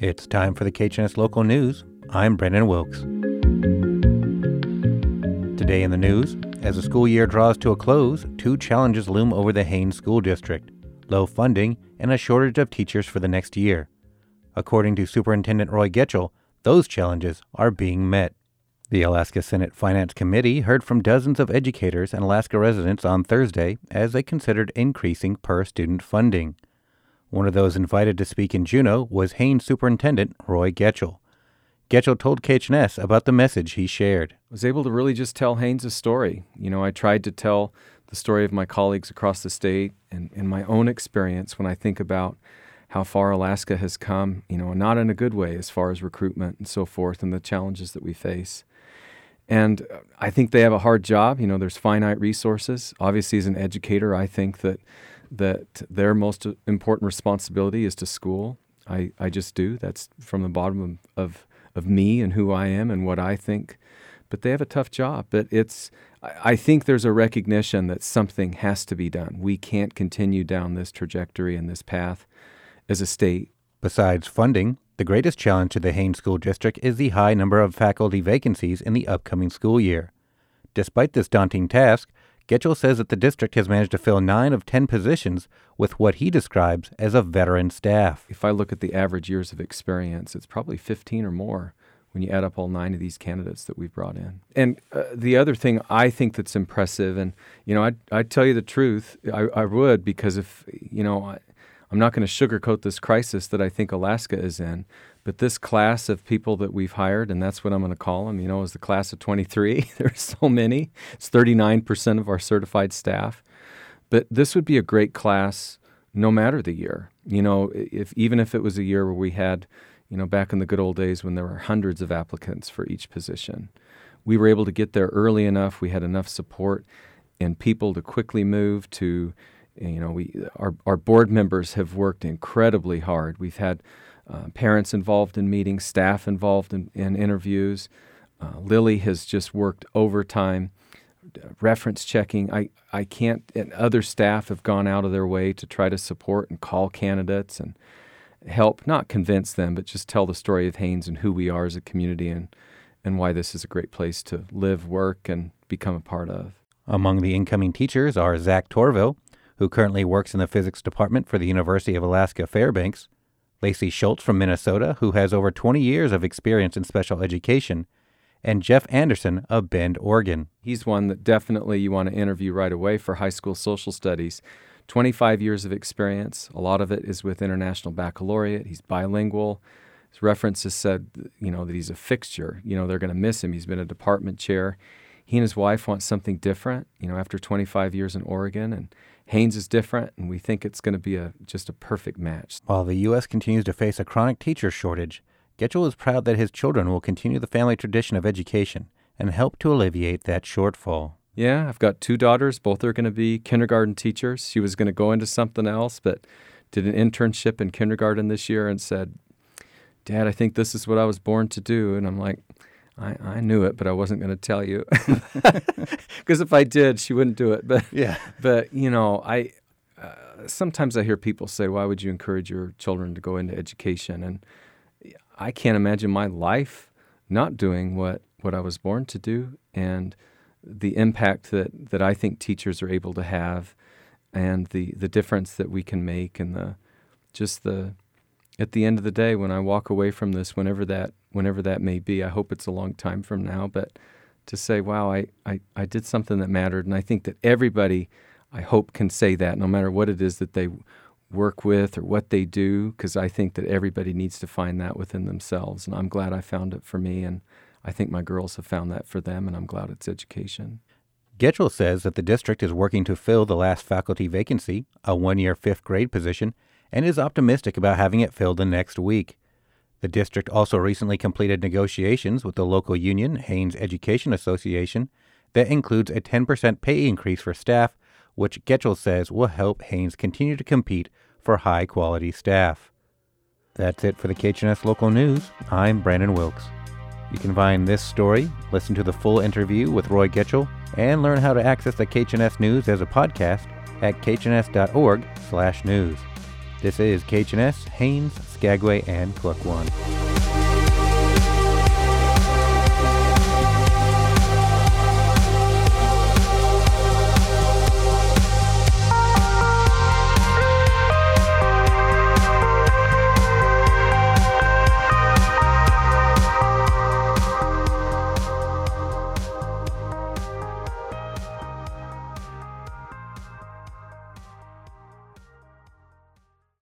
It's time for the KHNS Local News. I'm Brendan Wilkes. Today in the news, as the school year draws to a close, two challenges loom over the Haines School District low funding and a shortage of teachers for the next year. According to Superintendent Roy Getchell, those challenges are being met. The Alaska Senate Finance Committee heard from dozens of educators and Alaska residents on Thursday as they considered increasing per student funding. One of those invited to speak in Juneau was Haines Superintendent Roy Getchell. Getchell told KHNS about the message he shared. I was able to really just tell Haines' a story. You know, I tried to tell the story of my colleagues across the state and, and my own experience when I think about how far Alaska has come, you know, not in a good way as far as recruitment and so forth and the challenges that we face. And I think they have a hard job. You know, there's finite resources. Obviously, as an educator, I think that that their most important responsibility is to school. I, I just do. That's from the bottom of, of, of me and who I am and what I think. But they have a tough job. But it's I think there's a recognition that something has to be done. We can't continue down this trajectory and this path as a state. Besides funding, the greatest challenge to the Haines School District is the high number of faculty vacancies in the upcoming school year. Despite this daunting task, Getchell says that the district has managed to fill nine of ten positions with what he describes as a veteran staff. If I look at the average years of experience, it's probably 15 or more when you add up all nine of these candidates that we've brought in. And uh, the other thing I think that's impressive, and you know, I I tell you the truth, I, I would because if you know, I'm not going to sugarcoat this crisis that I think Alaska is in, but this class of people that we've hired, and that's what I'm going to call them, you know, is the class of 23. There's so many. It's 39% of our certified staff. But this would be a great class no matter the year. You know, if even if it was a year where we had, you know, back in the good old days when there were hundreds of applicants for each position, we were able to get there early enough. We had enough support and people to quickly move to you know, we our our board members have worked incredibly hard. We've had uh, parents involved in meetings, staff involved in, in interviews. Uh, Lily has just worked overtime, reference checking. I, I can't, and other staff have gone out of their way to try to support and call candidates and help, not convince them, but just tell the story of Haines and who we are as a community and, and why this is a great place to live, work, and become a part of. Among the incoming teachers are Zach Torville, who currently works in the physics department for the University of Alaska Fairbanks, Lacey Schultz from Minnesota, who has over 20 years of experience in special education, and Jeff Anderson of Bend, Oregon. He's one that definitely you want to interview right away for high school social studies. 25 years of experience. A lot of it is with International Baccalaureate. He's bilingual. His references said, you know, that he's a fixture. You know, they're going to miss him. He's been a department chair. He and his wife want something different, you know, after 25 years in Oregon. And Haines is different, and we think it's going to be a just a perfect match. While the U.S. continues to face a chronic teacher shortage, Getchell is proud that his children will continue the family tradition of education and help to alleviate that shortfall. Yeah, I've got two daughters. Both are going to be kindergarten teachers. She was going to go into something else, but did an internship in kindergarten this year and said, Dad, I think this is what I was born to do. And I'm like, I, I knew it, but I wasn't going to tell you because if I did, she wouldn't do it. But yeah, but you know, I uh, sometimes I hear people say, "Why would you encourage your children to go into education?" And I can't imagine my life not doing what what I was born to do, and the impact that that I think teachers are able to have, and the the difference that we can make, and the just the at the end of the day, when I walk away from this, whenever that whenever that may be, I hope it's a long time from now, but to say, wow, I, I, I did something that mattered. And I think that everybody, I hope, can say that no matter what it is that they work with or what they do, because I think that everybody needs to find that within themselves. And I'm glad I found it for me. And I think my girls have found that for them. And I'm glad it's education. Getchell says that the district is working to fill the last faculty vacancy, a one year fifth grade position, and is optimistic about having it filled the next week. The district also recently completed negotiations with the local union, Haines Education Association, that includes a 10% pay increase for staff, which Getchell says will help Haines continue to compete for high quality staff. That's it for the KHNS Local News. I'm Brandon Wilkes. You can find this story, listen to the full interview with Roy Getchell, and learn how to access the KHNS News as a podcast at khns.org/news. This is KHNS, Haines, Skagway, and Klukwan.